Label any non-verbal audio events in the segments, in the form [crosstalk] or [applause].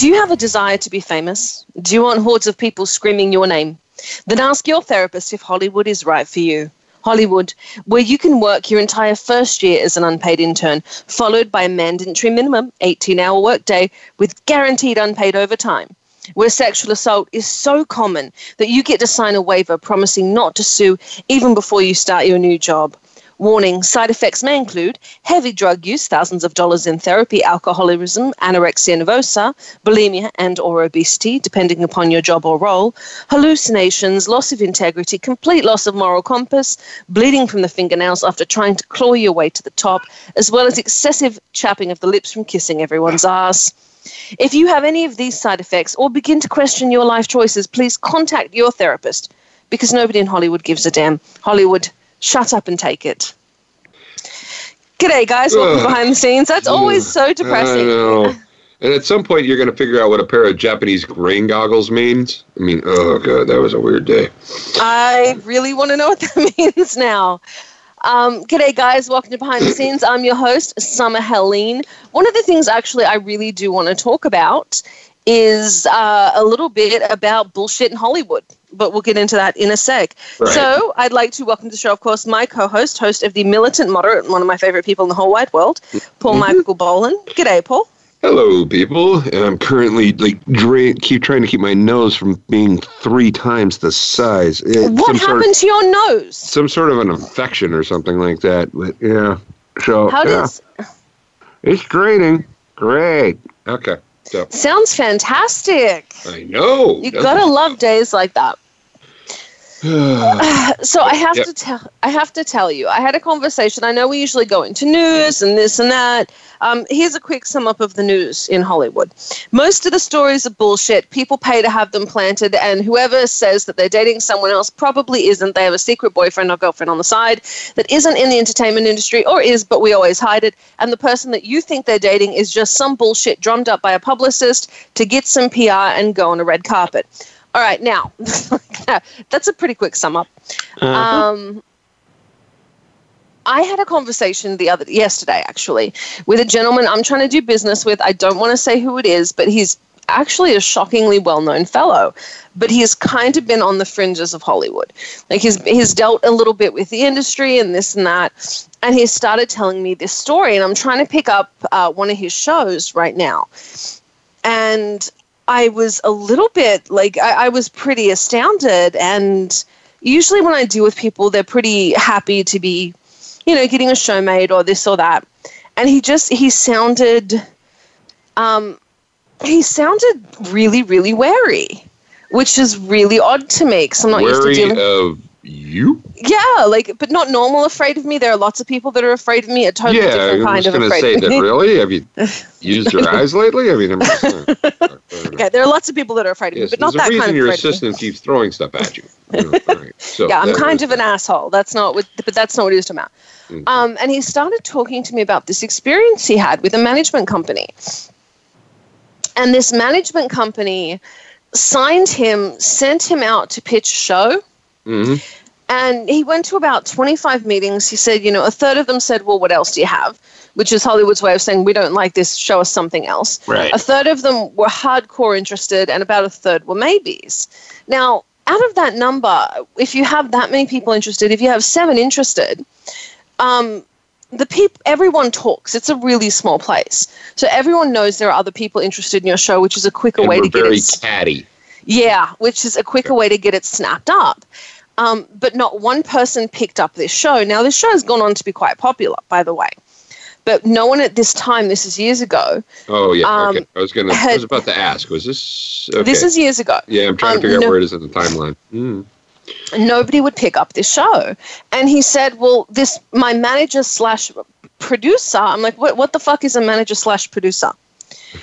Do you have a desire to be famous? Do you want hordes of people screaming your name? Then ask your therapist if Hollywood is right for you. Hollywood, where you can work your entire first year as an unpaid intern, followed by a mandatory minimum 18 hour workday with guaranteed unpaid overtime. Where sexual assault is so common that you get to sign a waiver promising not to sue even before you start your new job. Warning side effects may include heavy drug use, thousands of dollars in therapy, alcoholism, anorexia nervosa, bulimia, and or obesity, depending upon your job or role, hallucinations, loss of integrity, complete loss of moral compass, bleeding from the fingernails after trying to claw your way to the top, as well as excessive chapping of the lips from kissing everyone's ass. If you have any of these side effects or begin to question your life choices, please contact your therapist because nobody in Hollywood gives a damn. Hollywood Shut up and take it. G'day, guys. Welcome behind the scenes. That's always so depressing. I know. And at some point, you're going to figure out what a pair of Japanese rain goggles means. I mean, oh god, that was a weird day. I really want to know what that [laughs] means now. Um, g'day, guys. Welcome to Behind the Scenes. I'm your host, Summer Helene. One of the things, actually, I really do want to talk about is uh, a little bit about bullshit in Hollywood but we'll get into that in a sec. Right. So I'd like to welcome to the show, of course, my co-host, host of the Militant Moderate, one of my favorite people in the whole wide world, Paul mm-hmm. Michael Boland. G'day, Paul. Hello, people. And I'm currently like dra- keep trying to keep my nose from being three times the size. What happened sort of, to your nose? Some sort of an infection or something like that. But yeah, so how yeah. does? It's draining. Great. Okay. So. Sounds fantastic. I know. You gotta love days like that. [sighs] so I have yep. to tell I have to tell you I had a conversation. I know we usually go into news and this and that. Um, here's a quick sum up of the news in Hollywood. Most of the stories are bullshit. People pay to have them planted, and whoever says that they're dating someone else probably isn't. They have a secret boyfriend or girlfriend on the side that isn't in the entertainment industry or is, but we always hide it. And the person that you think they're dating is just some bullshit drummed up by a publicist to get some PR and go on a red carpet. All right, now [laughs] that's a pretty quick sum up. Uh-huh. Um, I had a conversation the other yesterday actually with a gentleman I'm trying to do business with. I don't want to say who it is, but he's actually a shockingly well-known fellow, but he's kind of been on the fringes of Hollywood. Like he's he's dealt a little bit with the industry and this and that, and he started telling me this story, and I'm trying to pick up uh, one of his shows right now, and I was a little bit like I, I was pretty astounded. And usually, when I deal with people, they're pretty happy to be, you know, getting a show made or this or that. And he just he sounded, um, he sounded really really wary, which is really odd to me because I'm not wary used to dealing. Of you? Yeah, like, but not normal afraid of me. There are lots of people that are afraid of me. A totally yeah, different kind of afraid. Yeah, I was going to say that. Really? Have you [laughs] used your eyes lately? I mean, I'm just, uh, [laughs] okay. There are lots of people that are afraid of yes, me, but not that kind of. reason your assistant keeps throwing stuff at you. [laughs] you know, right. so yeah, I'm kind of an asshole. That's not what, but that's not what he was talking about. Mm-hmm. Um, and he started talking to me about this experience he had with a management company, and this management company signed him, sent him out to pitch a show. Mm-hmm. And he went to about 25 meetings. He said, you know, a third of them said, well, what else do you have? Which is Hollywood's way of saying, we don't like this, show us something else. Right. A third of them were hardcore interested, and about a third were maybes. Now, out of that number, if you have that many people interested, if you have seven interested, um, the people everyone talks it's a really small place so everyone knows there are other people interested in your show which is a quicker and way to get very it catty yeah which is a quicker way to get it snapped up um, but not one person picked up this show. Now, this show has gone on to be quite popular, by the way. But no one at this time, this is years ago. Oh yeah, um, okay. I was gonna. Had, I was about to ask. Was this? Okay. This is years ago. Yeah, I'm trying to um, figure no, out where it is in the timeline. Mm. nobody would pick up this show. And he said, Well, this my manager slash producer. I'm like, what what the fuck is a manager slash producer?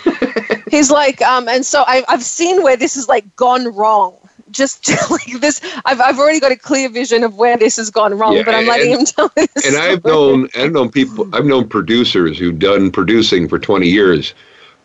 [laughs] He's like, um, and so I, I've seen where this has like gone wrong just [laughs] like this I've, I've already got a clear vision of where this has gone wrong yeah, but i'm letting him [laughs] tell this and story. i've known i've known people i've known producers who've done producing for 20 years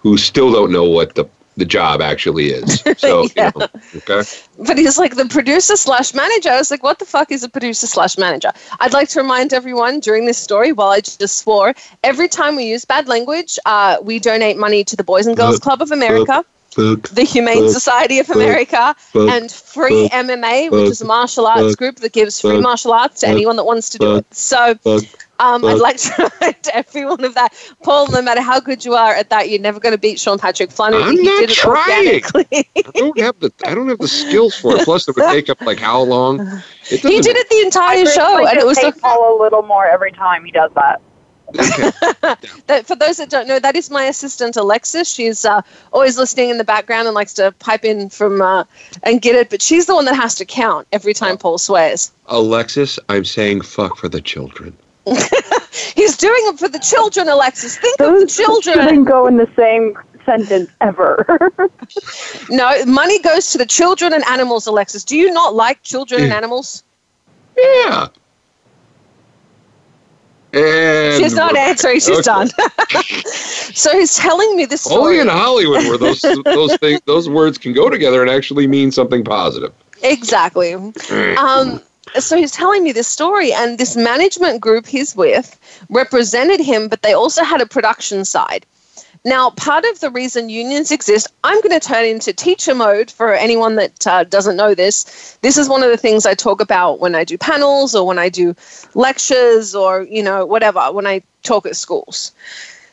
who still don't know what the the job actually is. [laughs] So, yeah. You know, okay. But he's like the producer slash manager. I was like, what the fuck is a producer slash manager? I'd like to remind everyone during this story, while I just swore, every time we use bad language, uh, we donate money to the Boys and Girls Club of America. Book, the Humane book, Society of America, book, and Free MMA, which is a martial arts group that gives free martial arts to anyone that wants to do it. So um, I'd like to [laughs] remind everyone of that. Paul, no matter how good you are at that, you're never going to beat Sean Patrick Flanery. I'm not trying. I don't have the I don't have the skills for it. [laughs] Plus, it would take up like how long? He did it the entire show, and it was a, Paul a little more every time he does that. Okay. [laughs] that, for those that don't know, that is my assistant Alexis. She's uh, always listening in the background and likes to pipe in from uh, and get it. But she's the one that has to count every time Paul swears. Alexis, I'm saying fuck for the children. [laughs] He's doing it for the children, Alexis. Think Those of the children. Shouldn't go in the same sentence ever. [laughs] no, money goes to the children and animals, Alexis. Do you not like children and animals? Yeah. And she's not answering. She's okay. done. [laughs] so he's telling me this story. Only in Hollywood where those [laughs] those things those words can go together and actually mean something positive. Exactly. Um, so he's telling me this story, and this management group he's with represented him, but they also had a production side. Now, part of the reason unions exist, I'm going to turn into teacher mode for anyone that uh, doesn't know this. This is one of the things I talk about when I do panels or when I do lectures or, you know, whatever, when I talk at schools.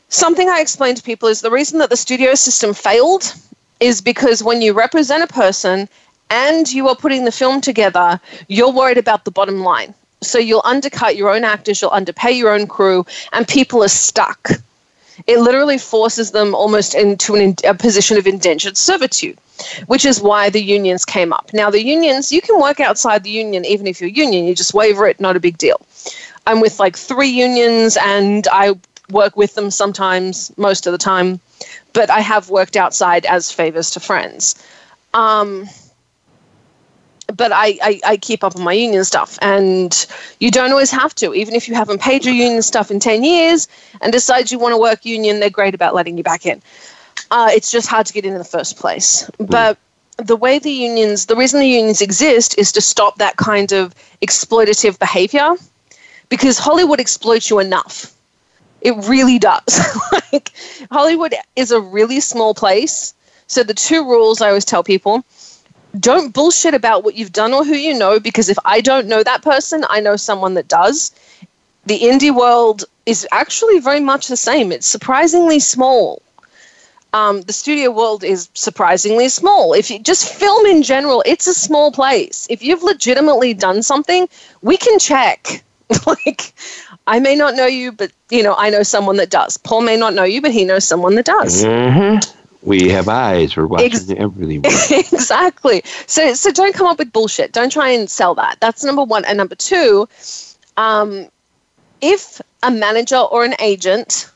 Something I explain to people is the reason that the studio system failed is because when you represent a person and you are putting the film together, you're worried about the bottom line. So you'll undercut your own actors, you'll underpay your own crew, and people are stuck. It literally forces them almost into an, a position of indentured servitude, which is why the unions came up. Now, the unions, you can work outside the union even if you're union, you just waiver it, not a big deal. I'm with like three unions and I work with them sometimes, most of the time, but I have worked outside as favors to friends. Um, but I, I, I, keep up on my union stuff. And you don't always have to. Even if you haven't paid your union stuff in 10 years and decide you want to work union, they're great about letting you back in. Uh, it's just hard to get in in the first place. Mm. But the way the unions, the reason the unions exist is to stop that kind of exploitative behavior because Hollywood exploits you enough. It really does. [laughs] like Hollywood is a really small place. So the two rules I always tell people don't bullshit about what you've done or who you know because if I don't know that person, I know someone that does. The indie world is actually very much the same. It's surprisingly small. Um, the studio world is surprisingly small. If you just film in general, it's a small place. If you've legitimately done something, we can check. [laughs] like, I may not know you, but you know, I know someone that does. Paul may not know you, but he knows someone that does. Mm-hmm we have eyes. We're watching Ex- everything. [laughs] exactly. So, so don't come up with bullshit. Don't try and sell that. That's number one. And number two, um, if a manager or an agent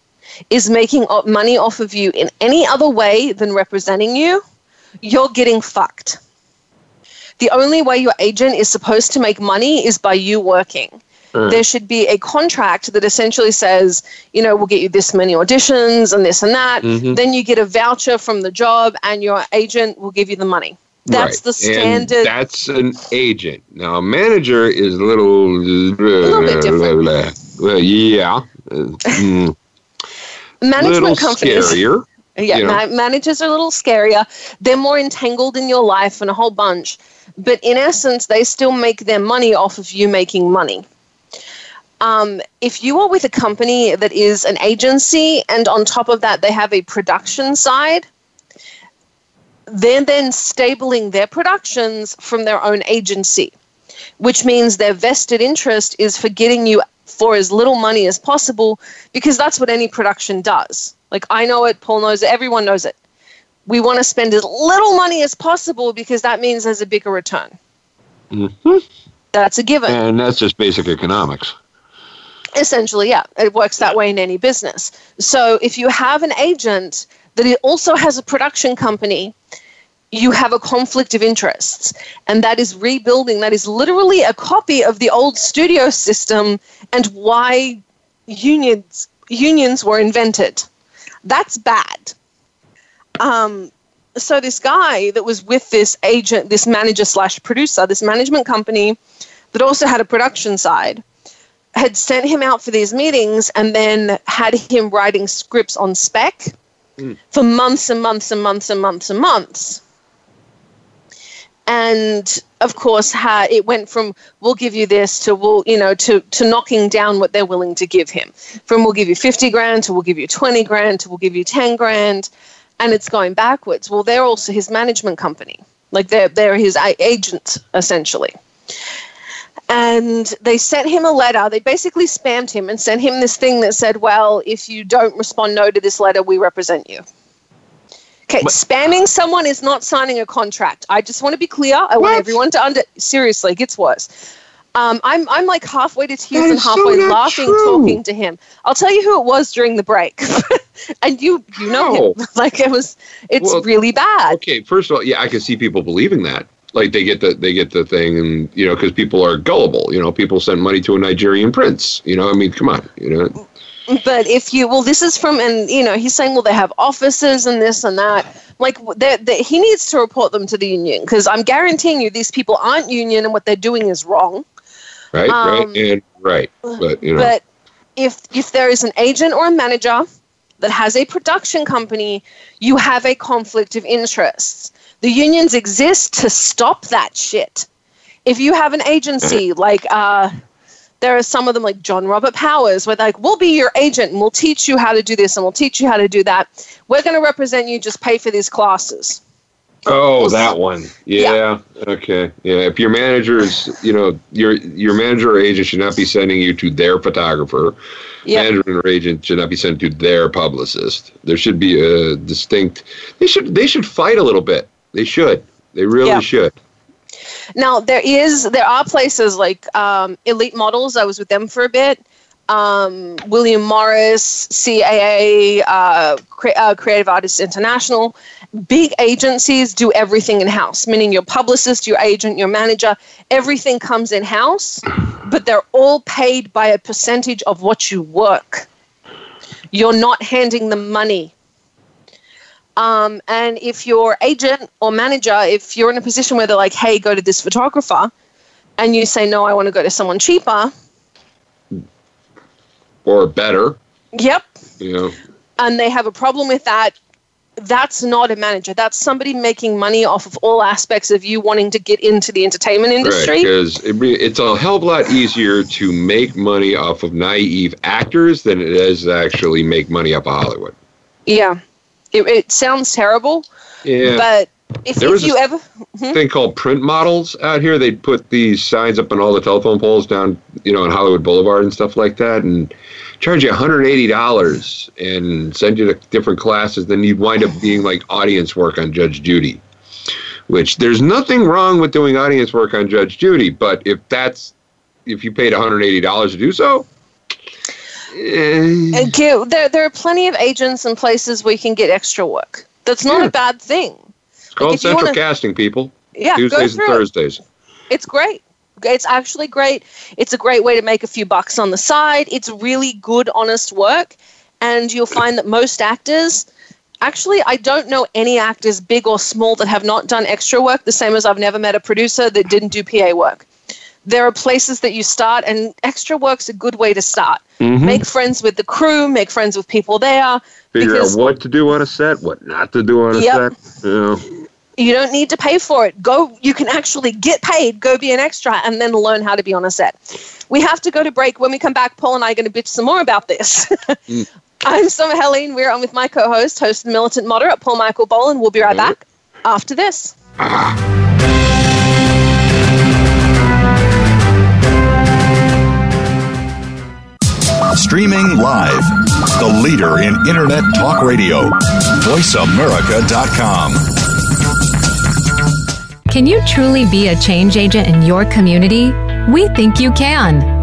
is making money off of you in any other way than representing you, you're getting fucked. The only way your agent is supposed to make money is by you working. Mm. There should be a contract that essentially says, you know, we'll get you this many auditions and this and that. Mm-hmm. Then you get a voucher from the job, and your agent will give you the money. That's right. the standard. And that's an agent. Now, a manager is a little, a little bit different. Well, [laughs] yeah. Mm, [laughs] Management companies. Scarier, [laughs] yeah, you know. managers are a little scarier. They're more entangled in your life and a whole bunch. But in essence, they still make their money off of you making money. Um, if you are with a company that is an agency and on top of that they have a production side, they're then stabling their productions from their own agency, which means their vested interest is for getting you for as little money as possible because that's what any production does. Like I know it, Paul knows it, everyone knows it. We want to spend as little money as possible because that means there's a bigger return. Mm-hmm. That's a given. And that's just basic economics. Essentially, yeah, it works that way in any business. So if you have an agent that it also has a production company, you have a conflict of interests. And that is rebuilding, that is literally a copy of the old studio system and why unions unions were invented. That's bad. Um, so this guy that was with this agent, this manager slash producer, this management company that also had a production side, had sent him out for these meetings and then had him writing scripts on spec mm. for months and months and months and months and months. And of course, it went from we'll give you this to we'll you know to to knocking down what they're willing to give him. From we'll give you fifty grand to we'll give you twenty grand to we'll give you ten grand, and it's going backwards. Well, they're also his management company, like they're they're his agent essentially and they sent him a letter. They basically spammed him and sent him this thing that said, Well, if you don't respond no to this letter, we represent you. Okay, spamming someone is not signing a contract. I just want to be clear. I what? want everyone to under. Seriously, it gets worse. Um, I'm I'm like halfway to tears and halfway so laughing true. talking to him. I'll tell you who it was during the break, [laughs] and you you know him. [laughs] Like it was, it's well, really bad. Okay, first of all, yeah, I can see people believing that like they get the they get the thing and you know because people are gullible you know people send money to a nigerian prince you know i mean come on you know. But if you well this is from and you know he's saying well they have offices and this and that. Like they he needs to report them to the union because i'm guaranteeing you these people aren't union and what they're doing is wrong. Right um, right and right but you know. but if if there is an agent or a manager that has a production company you have a conflict of interests the unions exist to stop that shit. If you have an agency like uh, there are some of them like John Robert Powers, where like, we'll be your agent and we'll teach you how to do this and we'll teach you how to do that. We're going to represent you, just pay for these classes. Oh, that one. Yeah. yeah. Okay. Yeah. If your manager is, you know, your your manager or agent should not be sending you to their photographer. Yep. Manager or agent should not be sent to their publicist. There should be a distinct. They should they should fight a little bit. They should. They really yeah. should. Now there is there are places like um, Elite Models. I was with them for a bit. Um, William Morris, CAA, uh, Cre- uh, Creative Artists International. Big agencies do everything in house, meaning your publicist, your agent, your manager, everything comes in house, but they're all paid by a percentage of what you work. You're not handing them money um, and if your agent or manager, if you're in a position where they're like, hey, go to this photographer, and you say, no, I want to go to someone cheaper. Or better. Yep. Know. And they have a problem with that. That's not a manager. That's somebody making money off of all aspects of you wanting to get into the entertainment industry. Right, because it, it's a hell of a lot easier to make money off of naive actors than it is to actually make money off of Hollywood. Yeah. It, it sounds terrible. Yeah. But if, there if you ever hmm? thing called print models out here, they'd put these signs up on all the telephone poles down, you know, on Hollywood Boulevard and stuff like that, and charge you $180 and send you to different classes. Then you'd wind up being like audience work on Judge Judy, which there's nothing wrong with doing audience work on Judge Judy, but if that's if you paid $180 to do so, uh, there, there are plenty of agents and places where you can get extra work. That's not yeah. a bad thing. It's called like central wanna, casting, people. Yeah, Tuesdays and Thursdays. It. It's great. It's actually great. It's a great way to make a few bucks on the side. It's really good, honest work. And you'll find that most actors, actually, I don't know any actors, big or small, that have not done extra work, the same as I've never met a producer that didn't do PA work there are places that you start, and extra work's a good way to start. Mm-hmm. Make friends with the crew, make friends with people there. Figure out what to do on a set, what not to do on a yep. set. You, know. you don't need to pay for it. Go, you can actually get paid, go be an extra, and then learn how to be on a set. We have to go to break. When we come back, Paul and I are going to bitch some more about this. mm. [laughs] I'm Summer Helene. We're on with my co host, host and militant moderate, Paul Michael Boland. We'll be right back after this. Ah. [laughs] Streaming live. The leader in Internet talk radio. VoiceAmerica.com. Can you truly be a change agent in your community? We think you can.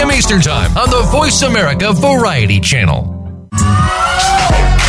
Eastern Time on the Voice America Variety Channel.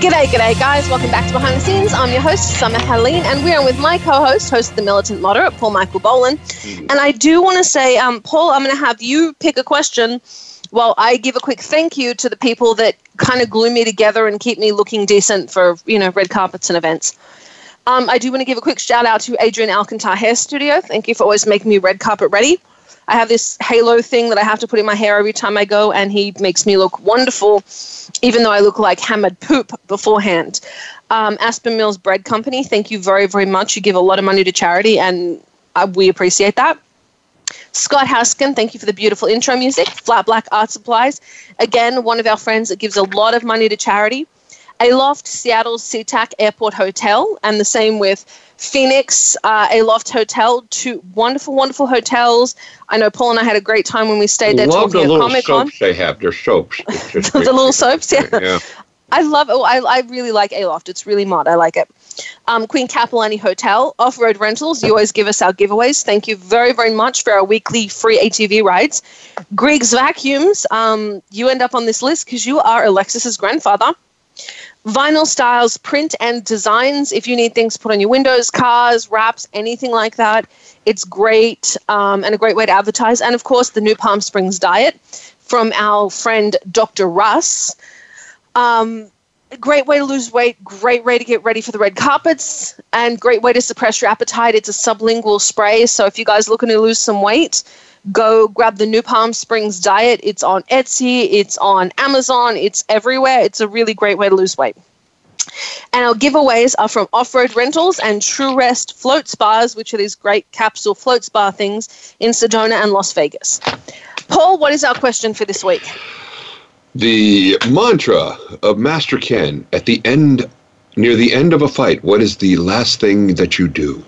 G'day, g'day, guys. Welcome back to Behind the Scenes. I'm your host, Summer Helene, and we're with my co host, host of The Militant Moderate, Paul Michael Boland. And I do want to say, um, Paul, I'm going to have you pick a question while I give a quick thank you to the people that kind of glue me together and keep me looking decent for, you know, red carpets and events. Um, I do want to give a quick shout out to Adrian Alcantar Hair Studio. Thank you for always making me red carpet ready. I have this halo thing that I have to put in my hair every time I go, and he makes me look wonderful, even though I look like hammered poop beforehand. Um, Aspen Mills Bread Company, thank you very, very much. You give a lot of money to charity, and uh, we appreciate that. Scott Haskin, thank you for the beautiful intro music. Flat Black Art Supplies, again, one of our friends that gives a lot of money to charity. Aloft, Seattle's SeaTac Airport Hotel, and the same with Phoenix, uh, loft Hotel, two wonderful, wonderful hotels. I know Paul and I had a great time when we stayed there Love the talking at little Comic Con. they have. They're soaps. [laughs] The little soaps, yeah. yeah. I love it. I, I really like Aloft. It's really mod. I like it. Um, Queen Kapiolani Hotel, Off Road Rentals. You always give us our giveaways. Thank you very, very much for our weekly free ATV rides. Griggs Vacuums. Um, you end up on this list because you are Alexis's grandfather. Vinyl Styles Print and Designs. If you need things put on your windows, cars, wraps, anything like that, it's great um, and a great way to advertise. And of course, the New Palm Springs Diet from our friend Dr. Russ. Um, great way to lose weight, great way to get ready for the red carpets, and great way to suppress your appetite. It's a sublingual spray. So if you guys looking to lose some weight, go grab the New Palm Springs Diet. It's on Etsy, it's on Amazon, it's everywhere. It's a really great way to lose weight. And our giveaways are from Off Road Rentals and True Rest Float Spas, which are these great capsule float spa things in Sedona and Las Vegas. Paul, what is our question for this week? The mantra of Master Ken at the end, near the end of a fight, what is the last thing that you do?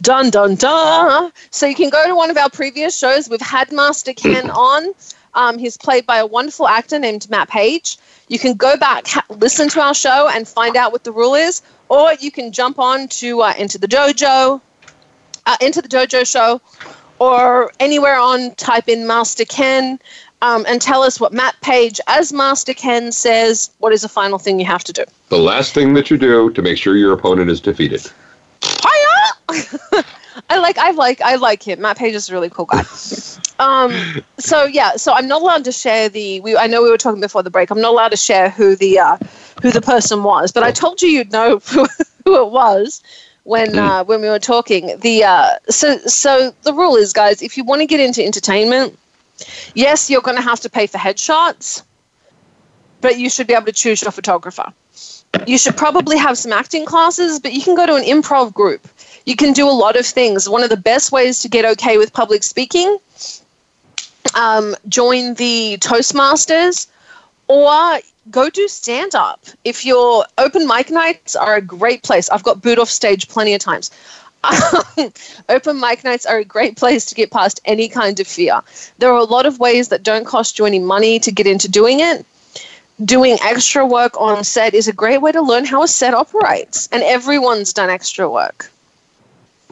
Dun dun dun. So you can go to one of our previous shows. We've had Master Ken [clears throat] on. Um, he's played by a wonderful actor named Matt Page. You can go back, ha- listen to our show, and find out what the rule is, or you can jump on to uh, Enter the Dojo, uh, Enter the Dojo show, or anywhere on. Type in Master Ken. Um, and tell us what Matt Page, as Master Ken, says. What is the final thing you have to do? The last thing that you do to make sure your opponent is defeated. Hiya! [laughs] I like I like I like him. Matt Page is a really cool guy. [laughs] Um, so yeah, so I'm not allowed to share the. We, I know we were talking before the break. I'm not allowed to share who the uh, who the person was, but I told you you'd know who, [laughs] who it was when uh, when we were talking. The uh, so so the rule is, guys, if you want to get into entertainment, yes, you're going to have to pay for headshots, but you should be able to choose your photographer. You should probably have some acting classes, but you can go to an improv group. You can do a lot of things. One of the best ways to get okay with public speaking um, join the Toastmasters or go do stand up. If your open mic nights are a great place, I've got booed off stage plenty of times. [laughs] open mic nights are a great place to get past any kind of fear. There are a lot of ways that don't cost you any money to get into doing it. Doing extra work on set is a great way to learn how a set operates, and everyone's done extra work.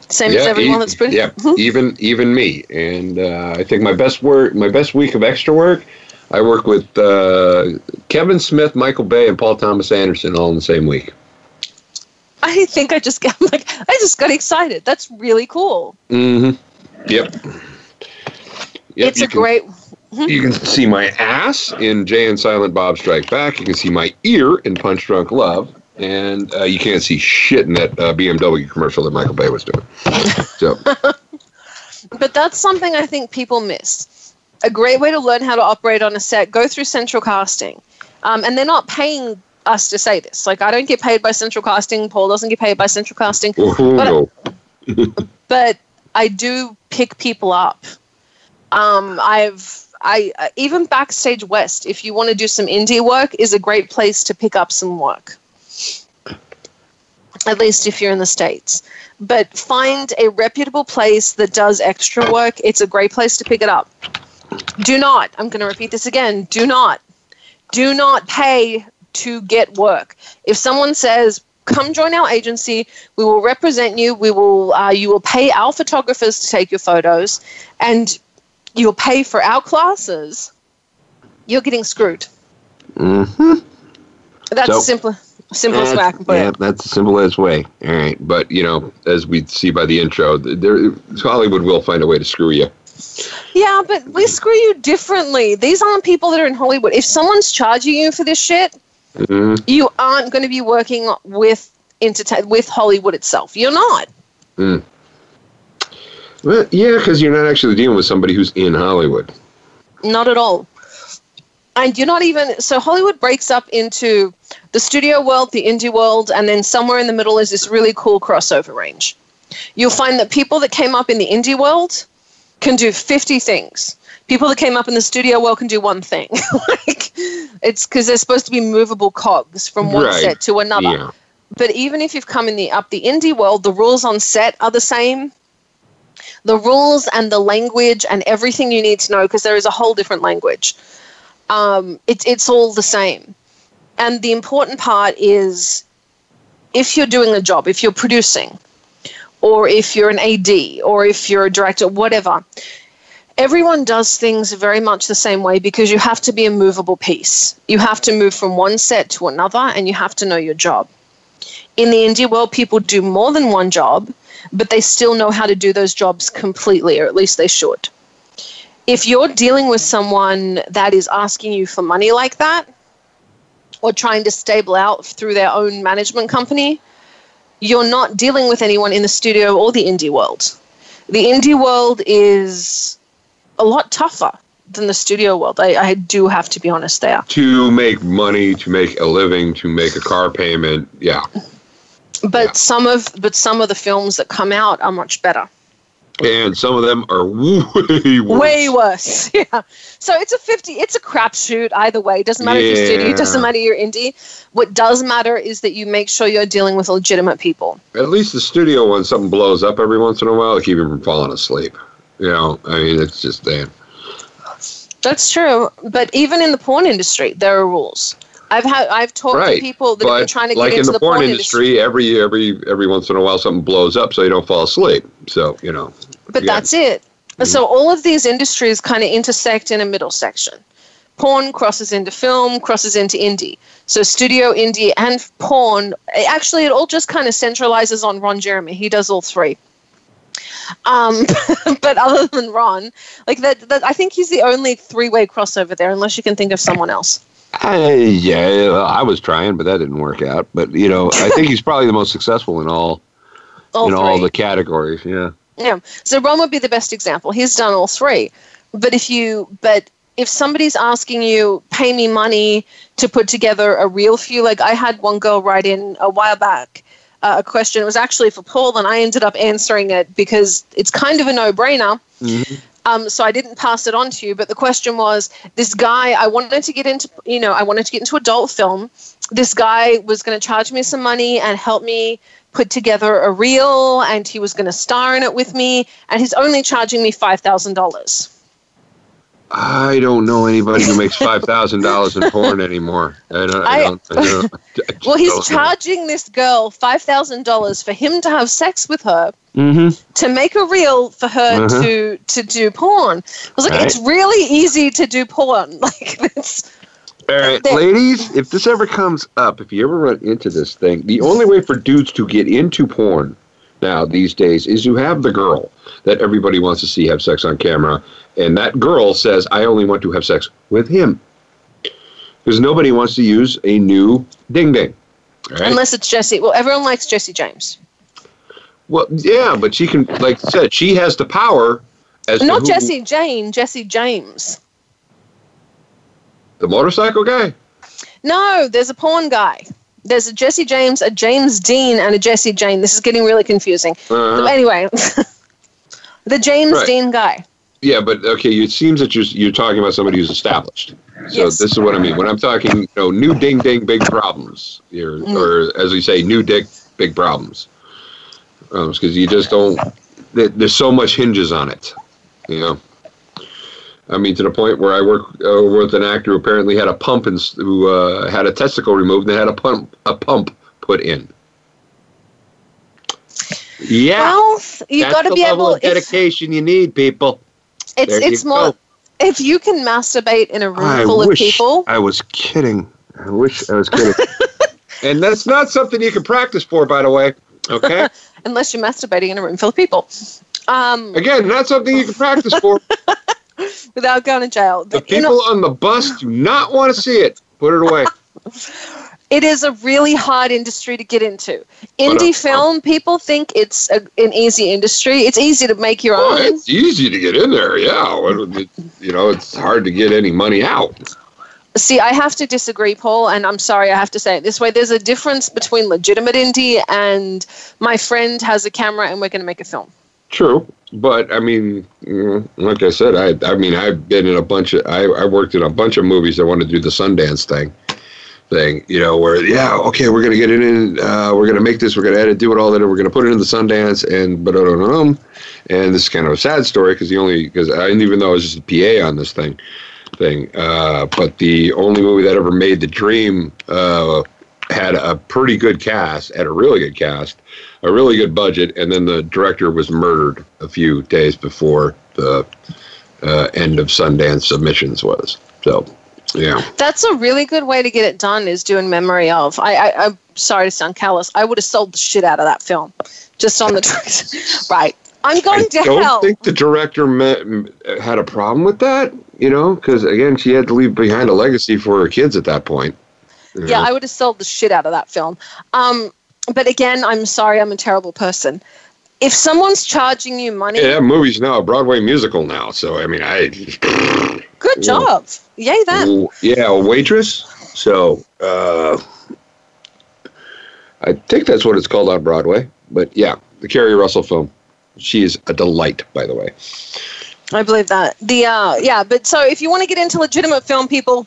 Same as everyone e- that's been. yeah, [laughs] even even me. And uh, I think my best work, my best week of extra work, I work with uh, Kevin Smith, Michael Bay, and Paul Thomas Anderson all in the same week. I think I just got [laughs] like I just got excited. That's really cool. Mm-hmm. Yep. Yep, it's a can- great. You can see my ass in Jay and Silent Bob Strike Back. You can see my ear in Punch Drunk Love. And uh, you can't see shit in that uh, BMW commercial that Michael Bay was doing. [laughs] So, But that's something I think people miss. A great way to learn how to operate on a set, go through central casting. Um, and they're not paying us to say this. Like, I don't get paid by central casting. Paul doesn't get paid by central casting. oh, no. [laughs] But I do pick people up. Um, I've. I uh, even backstage west. If you want to do some indie work, is a great place to pick up some work. At least if you're in the states, but find a reputable place that does extra work. It's a great place to pick it up. Do not. I'm going to repeat this again. Do not. Do not pay to get work. If someone says, "Come join our agency. We will represent you. We will. Uh, you will pay our photographers to take your photos, and you'll pay for our classes," you're getting screwed. hmm That's So- simple, simplest way I can put yeah, it. that's the simplest way. All right, but you know, as we see by the intro, there Hollywood will find a way to screw you. Yeah, but we screw you differently. These aren't people that are in Hollywood. If someone's charging you for this shit, Mhm. you aren't going to be working with entertain with Hollywood itself. You're not. Well, yeah, because you're not actually dealing with somebody who's in Hollywood. Not at all. And you're not even so Hollywood breaks up into the studio world, the indie world, and then somewhere in the middle is this really cool crossover range. You'll find that people that came up in the indie world can do 50 things. People that came up in the studio world can do one thing. [laughs] like it's because they're supposed to be movable cogs from one Right. set to another. Yeah. But even if you've come in the up the indie world, the rules on set are the same. The rules and the language and everything you need to know, because there is a whole different language. Um, it's it's all the same. And the important part is if you're doing a job, if you're producing, or if you're an AD, or if you're a director, whatever, everyone does things very much the same way because you have to be a movable piece. You have to move from one set to another, and you have to know your job in the indie world, people do more than one job, but they still know how to do those jobs completely, or at least they should. If you're dealing with someone that is asking you for money like that, or trying to stable out through their own management company, you're not dealing with anyone in the studio or the indie world. The indie world is a lot tougher than the studio world. I, I do have to be honest there. To make money, to make a living, to make a car payment. Yeah. But Yeah. some of but some of the films that come out are much better. And some of them are [laughs] way worse. Way worse. [laughs] Yeah. So it's a 50, it's a crapshoot either way. Doesn't matter if you're studio, Yeah. doesn't matter you're indie. What does matter is that you make sure you're dealing with legitimate people. At least the studio when something blows up every once in a while, to keep him from falling asleep. You know, I mean, it's just that. That's true. But even in the porn industry, there are rules. I've had I've talked Right. to people that have been But trying to like get in into the, porn, industry, every every every once in a while something blows up so you don't fall asleep. So you know. But yeah. that's it. So all of these industries kind of intersect in a middle section. Porn crosses into film, crosses into indie. So studio, indie, and porn. Actually, it all just kind of centralizes on Ron Jeremy. He does all three. Um, [laughs] but other than Ron, like that, that, I think he's the only three-way crossover there, unless you can think of someone else. I, yeah, I was trying, but that didn't work out. But you know, I think he's probably the most successful in all, All in three. all the categories. Yeah. Yeah. So Ron would be the best example. He's done all three. But if you but if somebody's asking you, pay me money to put together a reel for you, like I had one girl write in a while back uh, a question. It was actually for Paul, and I ended up answering it because it's kind of a no-brainer. Um, so I didn't pass it on to you. But the question was, this guy, I wanted to get into, you know, I wanted to get into adult film. This guy was going to charge me some money and help me put together a reel, and he was going to star in it with me, and he's only charging me five thousand dollars. I don't know anybody who makes five thousand dollars in porn anymore. I don't. I, I- don't, I don't I [laughs] Well, he's don't know. charging this girl five thousand dollars for him to have sex with her. Mhm. To make a reel for her Uh-huh. to to do porn, I was like, Right. it's really easy to do porn. [laughs] Like it's All right, There. ladies, if this ever comes up, if you ever run into this thing, the only way for dudes to get into porn now these days is you have the girl that everybody wants to see have sex on camera, and that girl says, "I only want to have sex with him," because nobody wants to use a new ding ding. Right? unless it's Jesse. Well, everyone likes Jesse James. well, yeah, but she can, like I said, she has the power. As Not Jesse Jane, Jesse James. the motorcycle guy. No, there's a porn guy. There's a Jesse James, a James Deen, and a Jesse Jane. This is getting really confusing. Uh-huh. Anyway, [laughs] the James Right. Deen guy. Yeah, but okay, it seems that you're you're talking about somebody who's established. So Yes. this is what I mean when I'm talking, you know, new ding ding big problems, or, Mm. or as we say, new dick big problems, because you just don't. There's so much hinges on it, you know. I mean, to the point where I work uh, with an actor who apparently had a pump and who uh, had a testicle removed and had a pump a pump put in. Yeah, Well, you that's got to be able. of It's, dedication you need, people. It's, There it's more. go. If you can masturbate in a room I full of people, I was kidding. I wish I was kidding. [laughs] and that's not something you can practice for, by the way. Okay. [laughs] unless you're masturbating in a room full of people, um, Again, not something you can practice for. [laughs] without going to jail. The You know, people on the bus do not want to see it. Put it away. It is a really hard industry to get into. Uh, Indie film, people think it's a, an easy industry. It's easy to make your Oh, own. it's easy to get in there. Yeah. It- You know, it's hard to get any money out. See, I have to disagree, Paul, and I'm sorry I have to say it this way. There's a difference between legitimate indie and my friend has a camera and we're going to make a film. True. But I mean, mm, like I said, I I mean I've been in a bunch of I, I worked in a bunch of movies that want to do the Sundance thing, thing you know where yeah okay we're gonna get it in uh, we're gonna make this we're gonna edit do it all that we're gonna put it in the Sundance and but and this is kind of a sad story because the only because I didn't even know I was just a PA on this thing thing uh, but the only movie that ever made the dream uh, had a pretty good cast had a really good cast a really good budget, and then the director was murdered a few days before the uh, end of Sundance submissions was. So, yeah, That's a really good way to get it done is doing memory of. I, I, I'm sorry to sound callous. I would have sold the shit out of that film just on the [laughs] right. I'm I going to don't hell. think the director met, had a problem with that. You know, because again, she had to leave behind a legacy for her kids at that point. Yeah, know. I would have sold the shit out of that film. Um, but again, I'm sorry, I'm a terrible person. If someone's charging you money, Yeah, movie's now a Broadway musical now. So I mean, I good job. Yay, them. yeah, a waitress. So uh, I think that's what it's called on Broadway. But yeah, the Keri Russell film. She is a delight, by the way. I believe that. The uh, yeah, but so if you want to get into legitimate film, people,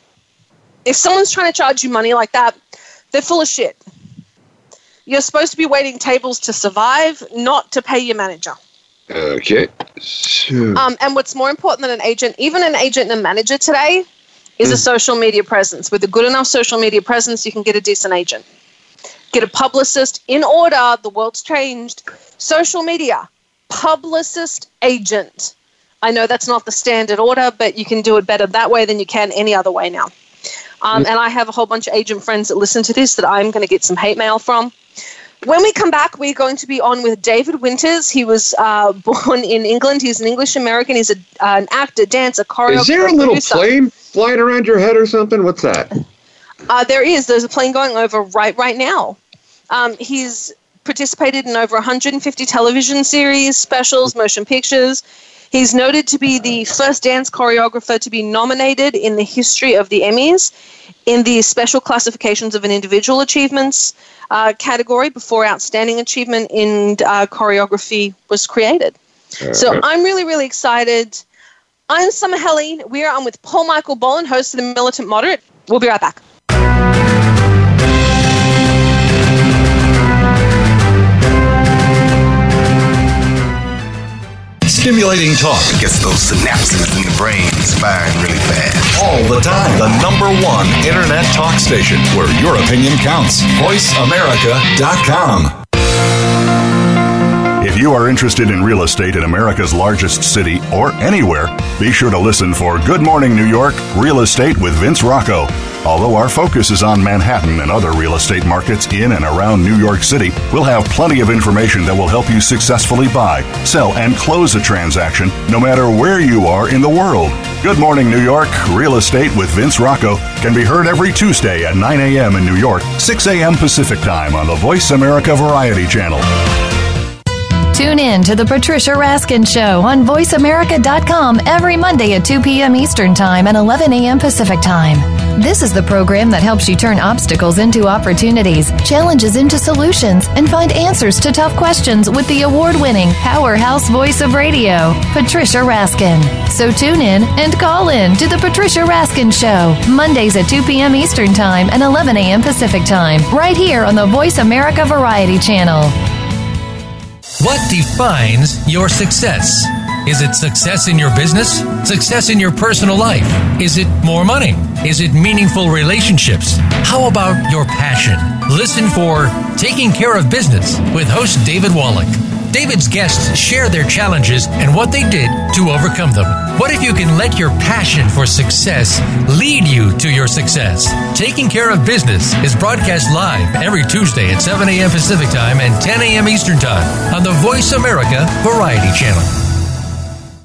if someone's trying to charge you money like that, they're full of shit. You're supposed to be waiting tables to survive, not to pay your manager. Okay. So, Um, and what's more important than an agent, even an agent and a manager today, is a social media presence. With a good enough social media presence, you can get a decent agent. Get a publicist in order. The world's changed. Social media, publicist, agent. I know that's not the standard order, but you can do it better that way than you can any other way now. Um, and I have a whole bunch of agent friends that listen to this that I'm going to get some hate mail from. When we come back, we're going to be on with David Winters. He was uh, [laughs] born in England. He's an English American. He's a, uh, an actor, dancer, choreographer. Is there a little producer. plane flying around your head or something? What's that? Uh, there is. There's a plane going over right right now. Um, he's participated in over 150 television series, specials, motion pictures. He's noted to be the first dance choreographer to be nominated in the history of the Emmys in the special classifications of an individual achievements uh, category before outstanding achievement in uh, choreography was created. So I'm really, really excited. I'm Summer Helene. We are on with Paul Michael Boland, host of the Militant Moderate. We'll be right back. Stimulating talk Gets those synapses in the brain firing really fast. all the time. The number one internet talk station where your opinion counts. VoiceAmerica.com. If you are interested in real estate in America's largest city or anywhere, be sure to listen for Good Morning New York Real Estate with Vince Rocco. Although our focus is on Manhattan and other real estate markets in and around New York City, we'll have plenty of information that will help you successfully buy, sell, and close a transaction no matter where you are in the world. Good Morning New York Real Estate with Vince Rocco can be heard every Tuesday at 9 a.m. in New York, 6 a.m. Pacific Time on the Voice America Variety Channel. Tune in to the Patricia Raskin Show on VoiceAmerica.com every Monday at 2 p.m. Eastern Time and 11 a.m. Pacific Time. This is the program that helps you turn obstacles into opportunities, challenges into solutions, and find answers to tough questions with the award winning powerhouse voice of radio, Patricia Raskin. So tune in and call in to the Patricia Raskin Show, Mondays at 2 p.m. Eastern Time and 11 a.m. Pacific Time, right here on the Voice America Variety Channel. What defines your success? Is it success in your business? Success in your personal life? Is it more money? Is it meaningful relationships? How about your passion? Listen for Taking Care of Business with host David Wallach. David's guests share their challenges and what they did to overcome them. What if you can let your passion for success lead you to your success? Taking Care of Business is broadcast live every Tuesday at 7 a.m. Pacific Time and 10 a.m. Eastern Time on the Voice America Variety Channel.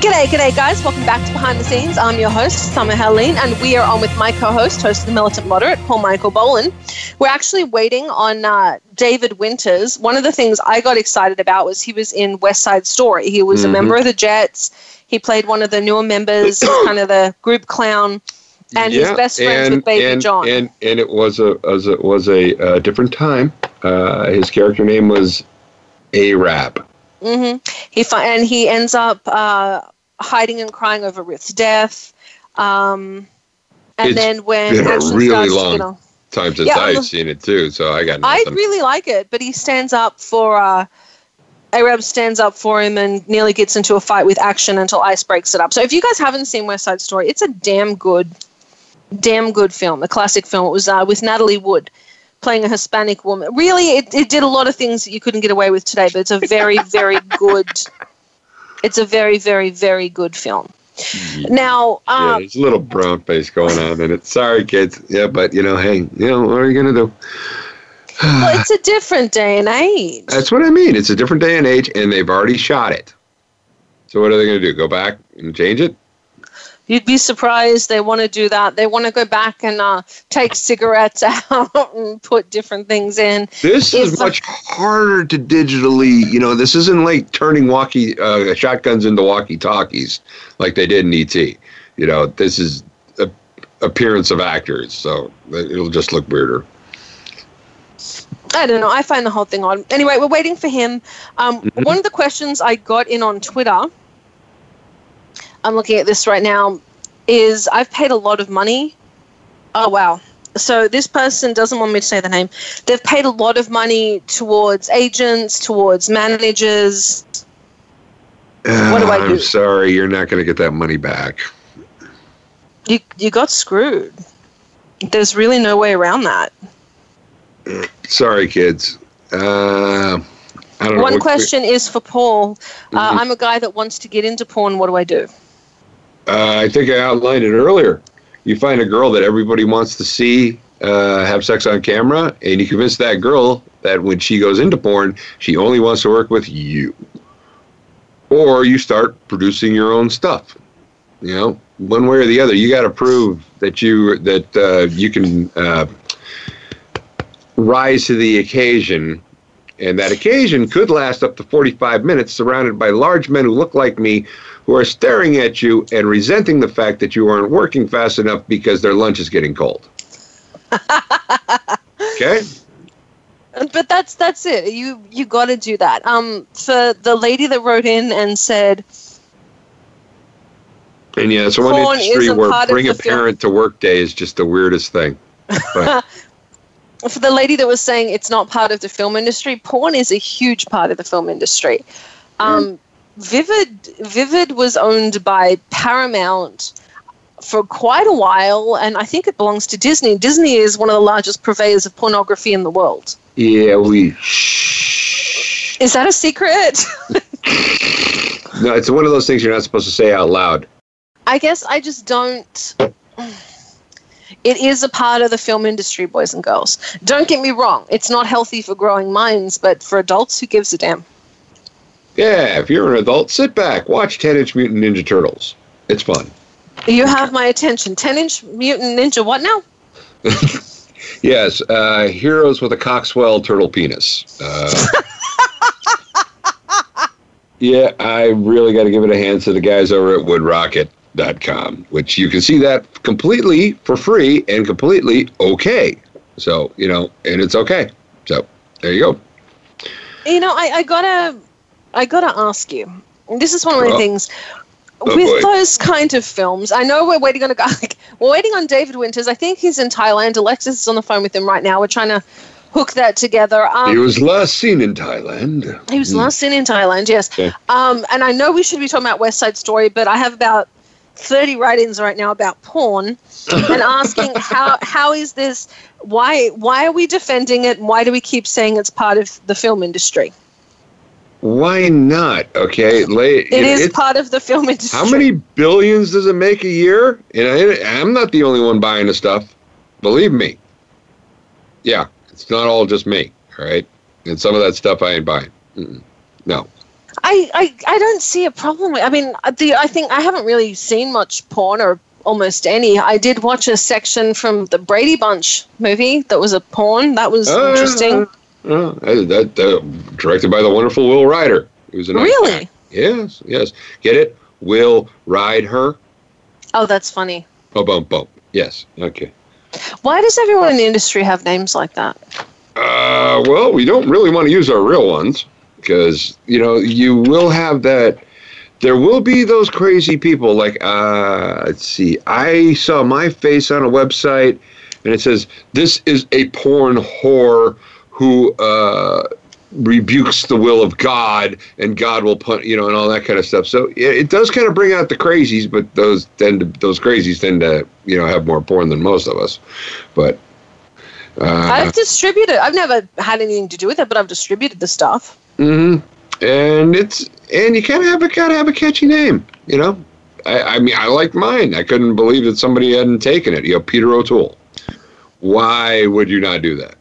G'day, g'day, guys. Welcome back to Behind the Scenes. I'm your host, Summer Helene, and we are on with my co host, host of the Militant Moderate, Paul Michael Boland. We're actually waiting on uh, David Winters. One of the things I got excited about was he was in West Side Story. He was a member of the Jets. He played one of the newer members, [clears throat] kind of the group clown, and his best friends with Baby and, John. And and it was a was a, was a, uh different time. Uh, his character name was Arab. Hmm He fi- and he ends up uh, hiding and crying over Ruth's death. Um, and It's then when been a really starts long get on- Time since Yeah, I've seen it too, so I got I really like it, but he stands up for uh, Arab stands up for him and nearly gets into a fight with action until Ice breaks it up. So if you guys haven't seen West Side Story, it's a damn good, damn good film, a classic film. It was uh, with Natalie Wood playing a Hispanic woman. Really, it, it did a lot of things that you couldn't get away with today, but it's a very, [laughs] very good. It's a very, very, very good film. Now, yeah, um, there's a little brown face going on in it. Sorry, kids. Yeah, but you know, hey, you know, what are you gonna do? [sighs] well, it's a different day and age. That's what I mean. It's a different day and age, and they've already shot it. So what are they gonna do? Go back and change it? You'd be surprised they want to do that. They want to go back and uh, take cigarettes [laughs] out and put different things in. This is much harder to digitally. You know, this isn't like turning walkie uh, shotguns into walkie talkies like they did in ET. You know, this is a, appearance of actors, so it'll just look weirder. I don't know. I find the whole thing odd. Anyway, we're waiting for him. Um, Mm-hmm. One of the questions I got in on Twitter I'm looking at this right now. Is I've paid a lot of money. Oh wow! So this person doesn't want me to say the name. They've paid a lot of money towards agents, towards managers. What do I do? I'm sorry, you're not going to get that money back. You you got screwed. There's really no way around that. Sorry, kids. Uh, I don't. One question is for Paul. Uh, Mhm. I'm a guy that wants to get into porn. What do I do? Uh, I think I outlined it earlier. You find a girl that everybody wants to see uh, have sex on camera, and you convince that girl that when she goes into porn, she only wants to work with you. Or you start producing your own stuff. You know, one way or the other, you got to prove that you that uh, you can uh, rise to the occasion. And that occasion could last up to 45 minutes, surrounded by large men who look like me, who are staring at you and resenting the fact that you aren't working fast enough because their lunch is getting cold. [laughs] okay? But that's that's it. You you got to do that. Um, for the lady that wrote in and said, And yeah, it's one industry where bring a the film. parent to work day is just the weirdest thing. [laughs] For the lady that was saying it's not part of the film industry, porn is a huge part of the film industry. Um, Vivid Vivid was owned by Paramount for quite a while, and I think it belongs to Disney. Disney is one of the largest purveyors of pornography in the world. yeah, we. Is that a secret? [laughs] No, it's one of those things you're not supposed to say out loud. I guess I just don't. It is a part of the film industry, boys and girls. Don't get me wrong; it's not healthy for growing minds, but for adults, who gives a damn? Yeah, if you're an adult, sit back, watch 10 Inch Mutant Ninja Turtles. It's fun. You have my attention. Ten inch mutant ninja. What now? [laughs] Yes, uh, heroes with a coxwell turtle penis. Uh, [laughs] yeah, I really got to give it a hand to the guys over at woodrocket.com, which you can see that completely for free and completely okay. So, you know, and it's okay. So, there you go. You know, I, I gotta, I gotta ask you. This is one of the things. Oh, with boy. those kind of films, I know we're waiting on a guy. [laughs] Like, we're waiting on David Winters. I think he's in Thailand. Alexis is on the phone with him right now. We're trying to hook that together. Um, He was last seen in Thailand. He was last seen in Thailand, yes. Okay. Um, and I know we should be talking about West Side Story, but I have about 30 write-ins right now about porn [laughs] and asking how how is this why why are we defending it and why do we keep saying it's part of the film industry? Why not? Okay, lay, It is part of the film industry. How many billions does it make a year? And I, I'm not the only one buying the stuff. Believe me. Yeah, it's not all just me. All right, and some of that stuff I ain't buying. Mm-mm. No. I, I I don't see a problem. I mean, the I think I haven't really seen much porn or almost any. I did watch a section from the Brady Bunch movie that was a porn. That was Uh, interesting. Uh, that, that uh, directed by the wonderful Will Ryder. He was a nice Really? guy. Yes, yes. Get it? Will ride her. Oh, that's funny. Oh, bump, bump. Yes. Okay. Why does everyone in the industry have names like that? Uh, well, we don't really want to use our real ones because you know you will have that. There will be those crazy people. Like, uh, let's see. I saw my face on a website, and it says this is a porn whore who uh, rebukes the will of God, and God will put you know, and all that kind of stuff. So yeah, it does kind of bring out the crazies, but those tend to, those crazies tend to you know have more porn than most of us. But uh, I've distributed. I've never had anything to do with it, but I've distributed the stuff. Mm-hmm. And it's and you kind of have a kind of have a catchy name, you know. I, I mean, I liked mine. I couldn't believe that somebody hadn't taken it. You know, Peter O'Toole. Why would you not do that?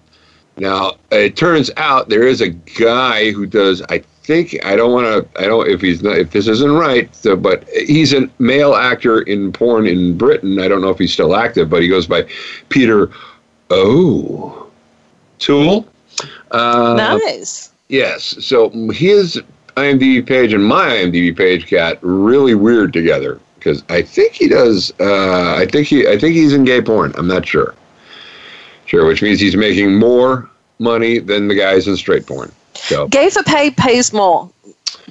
Now it turns out there is a guy who does. I think I don't want to. I don't if he's not if this isn't right. So, but he's a male actor in porn in Britain. I don't know if he's still active, but he goes by Peter O. Tool. Uh, nice. Yes. So his IMDb page and my IMDb page got really weird together because I think he does. Uh, I think he. I think he's in gay porn. I'm not sure. Sure, which means he's making more money than the guys in straight porn. So Gay for pay pays more.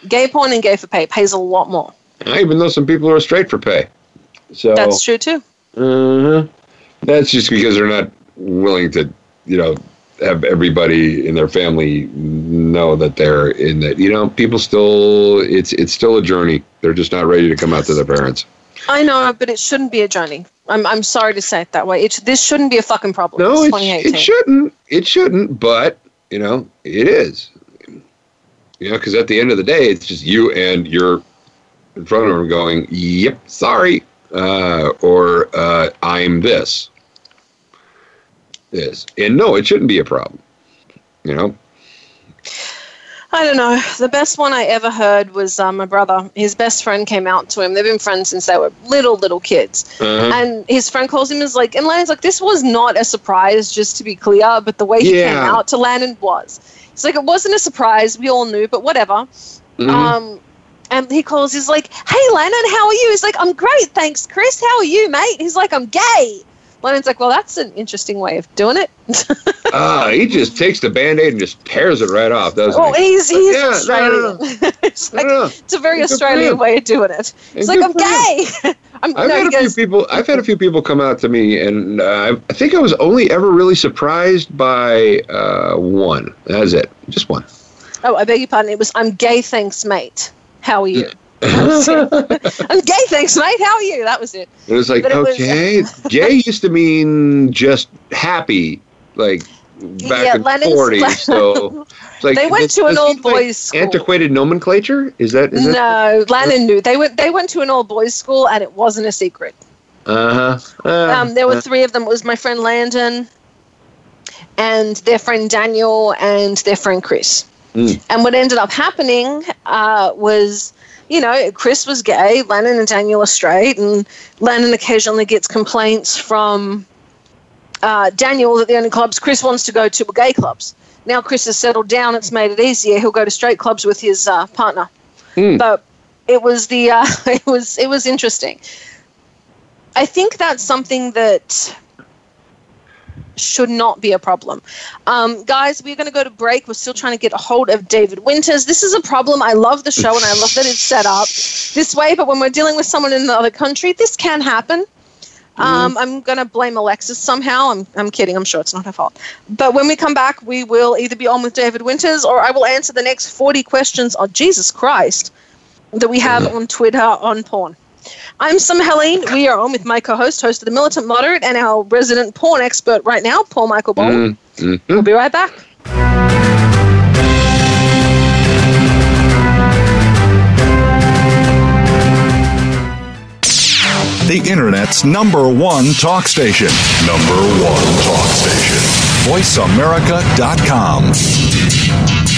Gay porn and gay for pay pays a lot more. I even know some people are straight for pay. So That's true too. uh That's just because they're not willing to, you know, have everybody in their family know that they're in that. You know, people still it's it's still a journey. They're just not ready to come out to their parents. I know, but it shouldn't be a journey. I'm, I'm sorry to say it that way. It, this shouldn't be a fucking problem. No, it, it shouldn't. It shouldn't. But you know, it is. You know, because at the end of the day, it's just you and you're in front of them going, "Yep, sorry," uh, or uh, "I'm this." This and no, it shouldn't be a problem. You know. I don't know. The best one I ever heard was uh, my brother. His best friend came out to him. They've been friends since they were little, little kids. Uh-huh. And his friend calls him, is like, and Lannon's like, this was not a surprise, just to be clear, but the way he came out to Lannon was. It's like, it wasn't a surprise. We all knew, but whatever. Mhm. Um, and he calls, he's like, hey, Lannon, how are you? He's like, I'm great, thanks, Chris. How are you, mate? He's like, I'm gay. Lannon's like, well, that's an interesting way of doing it. [laughs] Ah, he just takes the band-aid and just tears it right off, doesn't well, he? he's, he's Yeah, no, no, Australian. no. [laughs] it's No, like, no, no. it's a very for Australian way of doing it. It's like I'm gay. [laughs] I'm I've no, had a few people. I've had a few people come out to me, and uh, I think I was only ever really surprised by uh, one. That's it, just one. Oh, I beg your pardon. It was I'm gay, thanks, mate. How are you? That. [laughs] I'm gay, thanks, mate. How are you? That was it. It was like, But it was- okay, gay used to mean just happy, like back Yeah, in the forties. So it's like They went to an all boys school. Antiquated nomenclature? Is that? Is No, Lannon knew. They went. They went to an all boys school, and it wasn't a secret. Uh huh. Um, there were three of them. It was my friend Landon, and their friend Daniel, and their friend Chris. Mm. And what ended up happening uh, was, you know, Chris was gay, Lennon and Daniel are straight, and Lennon occasionally gets complaints from uh, Daniel that the only clubs Chris wants to go to are gay clubs. Now Chris has settled down; it's made it easier. He'll go to straight clubs with his uh, partner. Hmm. But it was the uh, [laughs] it was it was interesting. I think that's something that should not be a problem. Um, guys, we're going to go to break. We're still trying to get a hold of David Winters. This is a problem. I love the show and I love that it's set up this way, but when we're dealing with someone in the other country, this can happen. Um, I'm going to blame Alexis somehow. I'm, I'm kidding. I'm sure it's not her fault. But when we come back, we will either be on with David Winters or I will answer the next 40 questions on Jesus Christ that we have on Twitter on porn. I'm Summer Helene. We are on with my co-host, host of the Militant Moderate, and our resident porn expert right now, Paul Michael Boland. Mm, We'll be right back. The Internet's number one talk station. Number one talk station. VoiceAmerica.com.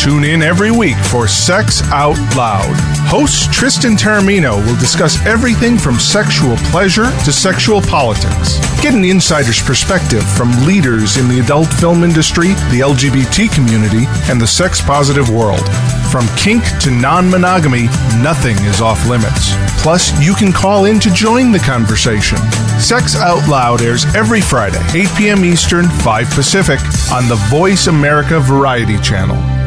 Tune in every week for Sex Out Loud. Host Tristan Taormino will discuss everything from sexual pleasure to sexual politics. Get an insider's perspective from leaders in the adult film industry, the LGBT community, and the sex positive world. From kink to non monogamy, nothing is off limits. Plus, you can call in to join the conversation. Sex Out Loud airs every Friday, 8 p.m. Eastern, 5 Pacific, on the Voice America Variety Channel.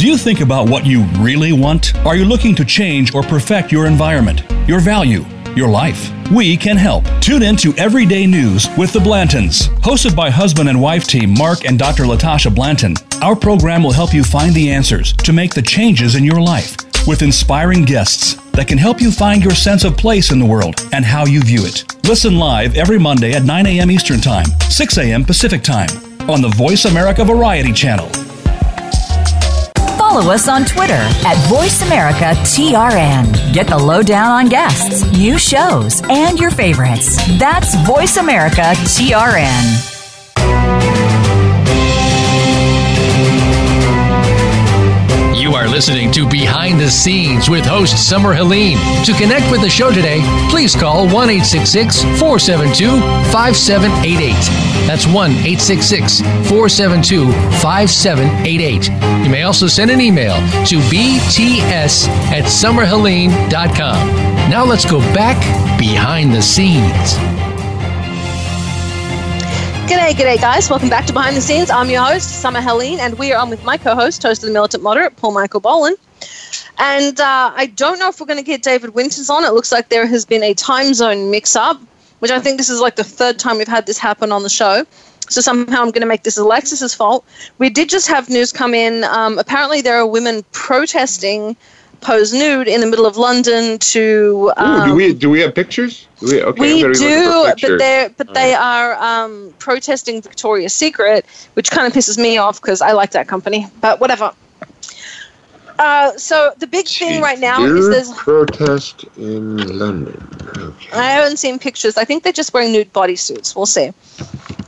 Do you think about what you really want? Are you looking to change or perfect your environment, your value, your life? We can help. Tune in to Everyday News with the Blantons. Hosted by husband and wife team Mark and Dr. Latasha Blanton, our program will help you find the answers to make the changes in your life with inspiring guests that can help you find your sense of place in the world and how you view it. Listen live every Monday at 9 a.m. Eastern Time, 6 a.m. Pacific Time on the Voice America Variety Channel. Follow us on Twitter at VoiceAmericaTRN. Get the lowdown on guests, new shows, and your favorites. That's VoiceAmericaTRN. You are listening to Behind the Scenes with host Summer Helene. To connect with the show today, please call 1 472 5788. That's 1 866 472 5788. You may also send an email to bts at summerhelene.com. Now let's go back behind the scenes. G'day, g'day, guys. Welcome back to Behind the Scenes. I'm your host, Summer Helene, and we are on with my co host, host of the Militant Moderate, Paul Michael Boland. And uh, I don't know if we're going to get David Winters on. It looks like there has been a time zone mix up, which I think this is like the third time we've had this happen on the show. So somehow I'm going to make this Alexis's fault. We did just have news come in. Um, apparently, there are women protesting pose nude in the middle of London to. Um, Ooh, do we do we have pictures? Do we okay, we I'm gonna look do, but pictures. they but they are um, protesting Victoria's Secret, which kind of pisses me off because I like that company. But whatever. Uh, so the big thing right now is there's protest in London. Okay. I haven't seen pictures. I think they're just wearing nude bodysuits. We'll see.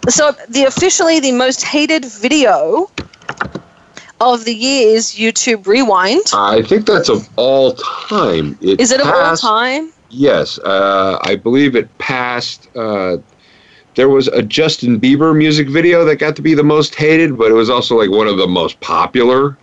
So the officially the most hated video of the year is YouTube Rewind. I think that's of all time. It Is it of all time? Yes, uh, I believe it passed. Uh, there was a Justin Bieber music video that got to be the most hated, but it was also like one of the most popular.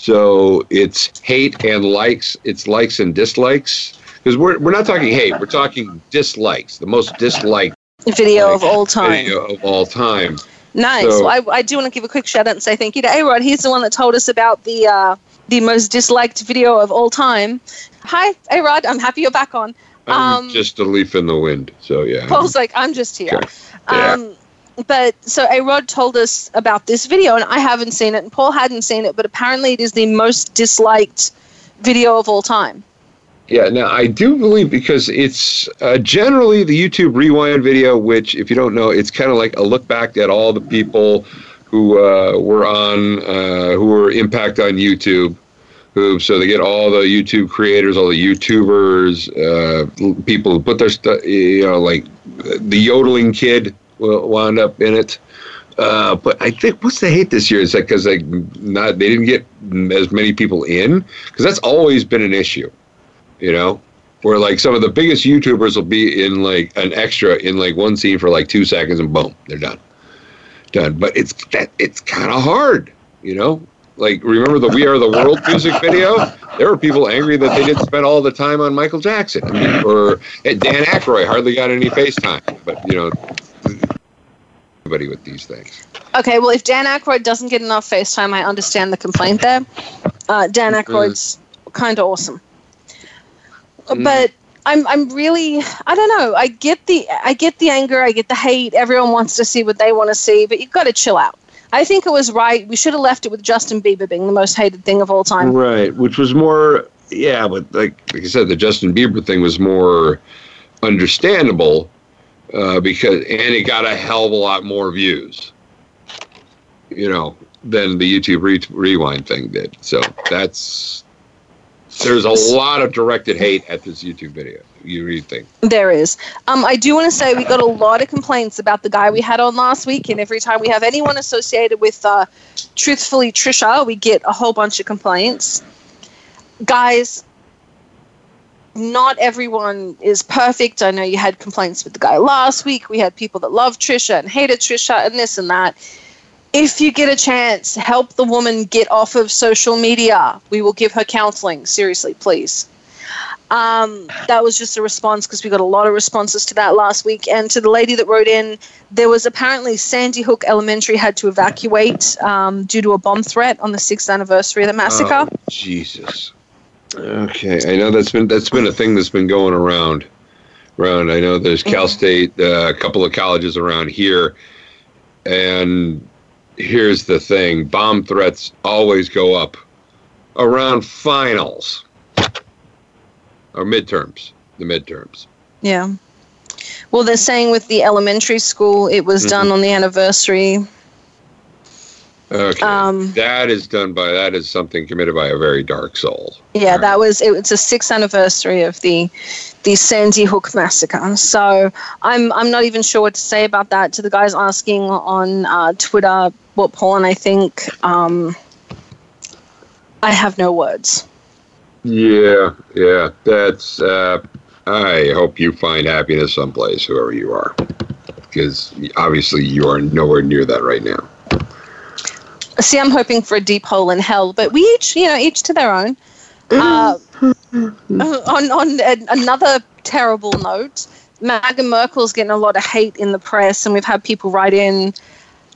So it's hate and likes. It's likes and dislikes because we're we're not talking hate. We're talking dislikes. The most disliked Video of all time. video of all time. Nice. So- well, I, I do want to give a quick shout out and say thank you to A Rod. He's the one that told us about the uh, the most disliked video of all time. Hi, A Rod. I'm happy you're back on. I'm Um, just a leaf in the wind. So yeah. Paul's like, I'm just here. Yeah. Um, but so A Rod told us about this video, and I haven't seen it, and Paul hadn't seen it, but apparently it is the most disliked video of all time. Yeah, now I do believe because it's uh, generally the YouTube Rewind video, which, if you don't know, it's kind of like a look back at all the people who uh, were on, uh, who were impact on YouTube. Who so they get all the YouTube creators, all the YouTubers, uh, people who put their stuff, you know, like the yodeling kid wound up in it. Uh, but I think what's the hate this year? Is that because like not they didn't get as many people in? Because that's always been an issue you know? Where like some of the biggest youtubers will be in like an extra in like one scene for like two seconds and boom they're done. Done. But it's that it's kind of hard you know? Like remember the we are the world music video? There were people angry that they didn't spend all the time on michael jackson I mean, or dan Aykroyd hardly got any facetime but you know everybody with these things Okay, well, if Dan Aykroyd doesn't get enough FaceTime, I understand the complaint there. Uh, Dan Aykroyd's kind of awesome, Mm. but I'm I'm really I don't know. I get the I get the anger, I get the hate. Everyone wants to see what they want to see, but you've got to chill out. I think it was right. We should have left it with Justin Bieber being the most hated thing of all time. Right, which was more, yeah, but like like I said, the Justin Bieber thing was more understandable uh, because, and it got a hell of a lot more views, you know, than the YouTube re- Rewind thing did. So that's there's a lot of directed hate at this YouTube video. You think? There is. Um, I do want to say we got a lot of complaints about the guy we had on last week, and every time we have anyone associated with uh, Truthfully Trisha, we get a whole bunch of complaints. Guys, not everyone is perfect. I know you had complaints with the guy last week. We had people that love Trisha and hated Trisha and this and that. If you get a chance, help the woman get off of social media. We will give her counseling. Seriously, please. Um, that was just a response because we got a lot of responses to that last week. And to the lady that wrote in, there was apparently Sandy Hook Elementary had to evacuate um, due to a bomb threat on the sixth anniversary of the massacre. Oh, Jesus. Okay, I know that's been that's been a thing that's been going around. Around, I know there's Cal State, uh, a couple of colleges around here, and here's the thing: bomb threats always go up around finals or midterms. The midterms. Yeah. Well, they're saying with the elementary school, it was done on the anniversary. Okay, Um, that is done by that is something committed by a very dark soul. Yeah, that was it. It's a sixth anniversary of the the Sandy Hook massacre. So I'm I'm not even sure what to say about that. To the guys asking on uh, Twitter what Paul and I think, um, I have no words. Yeah, yeah. That's. Uh, I hope you find happiness someplace, whoever you are, because obviously you are nowhere near that right now. See, I'm hoping for a deep hole in hell, but we each, you know, each to their own. Uh, [laughs] on on a, another terrible note, Meghan Markle's getting a lot of hate in the press, and we've had people write in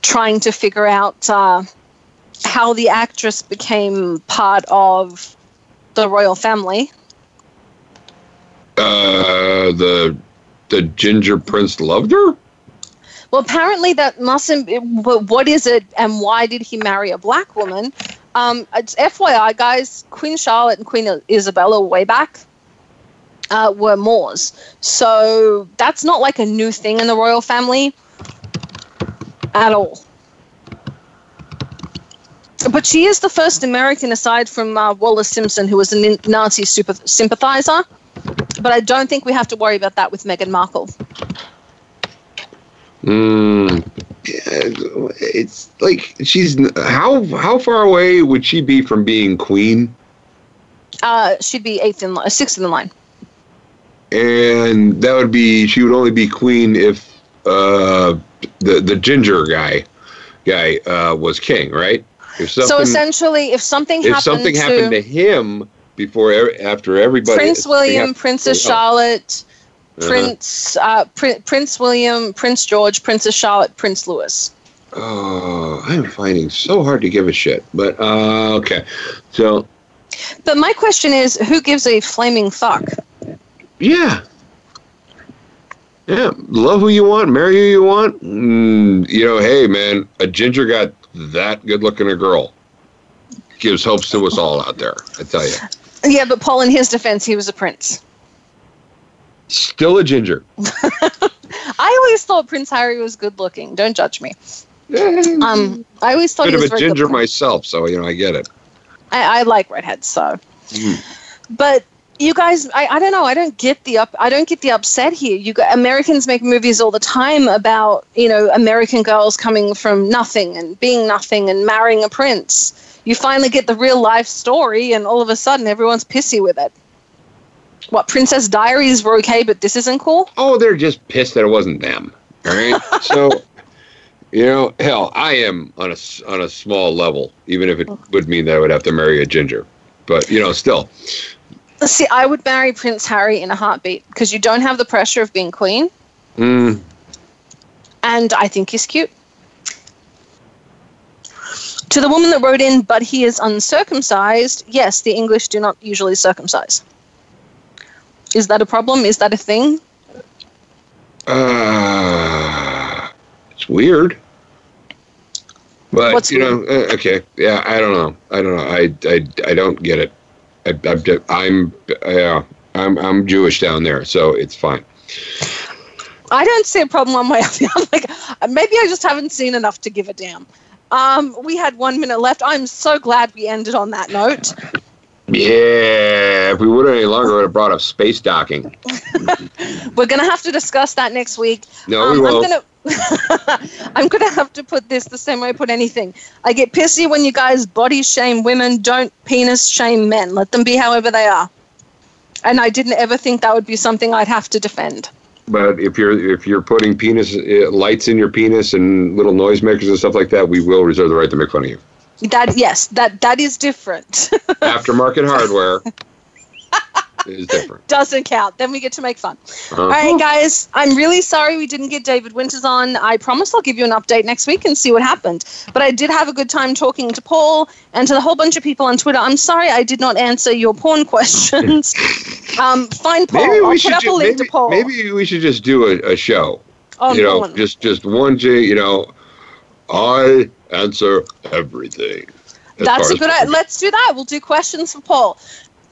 trying to figure out uh, how the actress became part of the royal family. Uh, the the ginger prince loved her. Well, apparently that mustn't. What is it, and why did he marry a black woman? Um, it's FYI, guys. Queen Charlotte and Queen Isabella, way back, uh, were Moors. So that's not like a new thing in the royal family at all. But she is the first American, aside from uh, Wallis Simpson, who was a Nazi super sympathizer. But I don't think we have to worry about that with Meghan Markle. Mm, it's like she's how how far away would she be from being queen? Uh, she'd be eighth in line, sixth in the line. And that would be she would only be queen if uh, the the ginger guy guy uh, was king, right? If so essentially, if something if happened something to happened to him before after everybody Prince William, Princess Charlotte, uh-huh. Prince uh, Pr- Prince William, Prince George, Princess Charlotte, Prince Louis. Oh, I'm finding so hard to give a shit. But uh, okay, so. But my question is, who gives a flaming fuck? Yeah. Yeah, love who you want, marry who you want. Mm, you know, hey man, a ginger got that good looking a girl. Gives hopes to us all out there. I tell you. Yeah, but Paul, in his defense, he was a prince. Still a ginger. [laughs] I always thought Prince Harry was good looking. Don't judge me. Um, I always thought bit he was of a ginger myself, so you know I get it. I, I like redheads, so. Mm. But you guys, I, I don't know. I don't get the up. I don't get the upset here. You got, Americans make movies all the time about you know American girls coming from nothing and being nothing and marrying a prince. You finally get the real life story, and all of a sudden everyone's pissy with it what Princess Diaries were okay, but this isn't cool? Oh, they're just pissed that it wasn't them. All right, [laughs] so you know, hell, I am on a on a small level, even if it would mean that I would have to marry a ginger, but you know, still. See, I would marry Prince Harry in a heartbeat because you don't have the pressure of being queen. Mm. And I think he's cute. To the woman that wrote in, but he is uncircumcised, yes, the English do not usually circumcise. Is that a problem? Is that a thing? Uh, it's weird. But What's you weird? know, uh, okay, yeah, I don't know, I don't know, I, I, I don't get it. I, I'm, I'm, yeah, I'm, I'm Jewish down there, so it's fine. I don't see a problem one way or the other. [laughs] Like, maybe I just haven't seen enough to give a damn. Um, we had one minute left. I'm so glad we ended on that note. Yeah, if we would have any longer, we would have brought up space docking. [laughs] We're gonna have to discuss that next week. No, um, we won't. I'm gonna, [laughs] I'm gonna have to put this the same way I put anything. I get pissy when you guys body shame women. Don't penis shame men. Let them be however they are. And I didn't ever think that would be something I'd have to defend. But if you're if you're putting penis uh, lights in your penis and little noisemakers and stuff like that, we will reserve the right to make fun of you. That yes, that that is different. [laughs] Aftermarket hardware is different. Doesn't count. Then we get to make fun. Uh-huh. All right, guys. I'm really sorry we didn't get David Winters on. I promise I'll give you an update next week and see what happened. But I did have a good time talking to Paul and to the whole bunch of people on Twitter. I'm sorry I did not answer your porn [laughs] questions. um, find Paul. Maybe we I'll should put up ju- a link maybe, to Paul. Maybe we should just do a, a show. Oh, you know, just just one J. You know, I answer everything. That's a good idea. Let's do that. We'll do questions for Paul.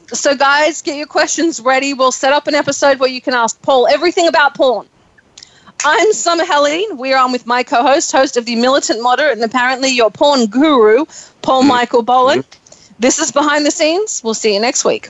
So, guys, get your questions ready. We'll set up an episode where you can ask Paul everything about porn. I'm Summer Helene. We're on with my co host, host of The Militant Moderate, and apparently your porn guru, Paul Michael Boland. This is Behind the Scenes. We'll see you next week.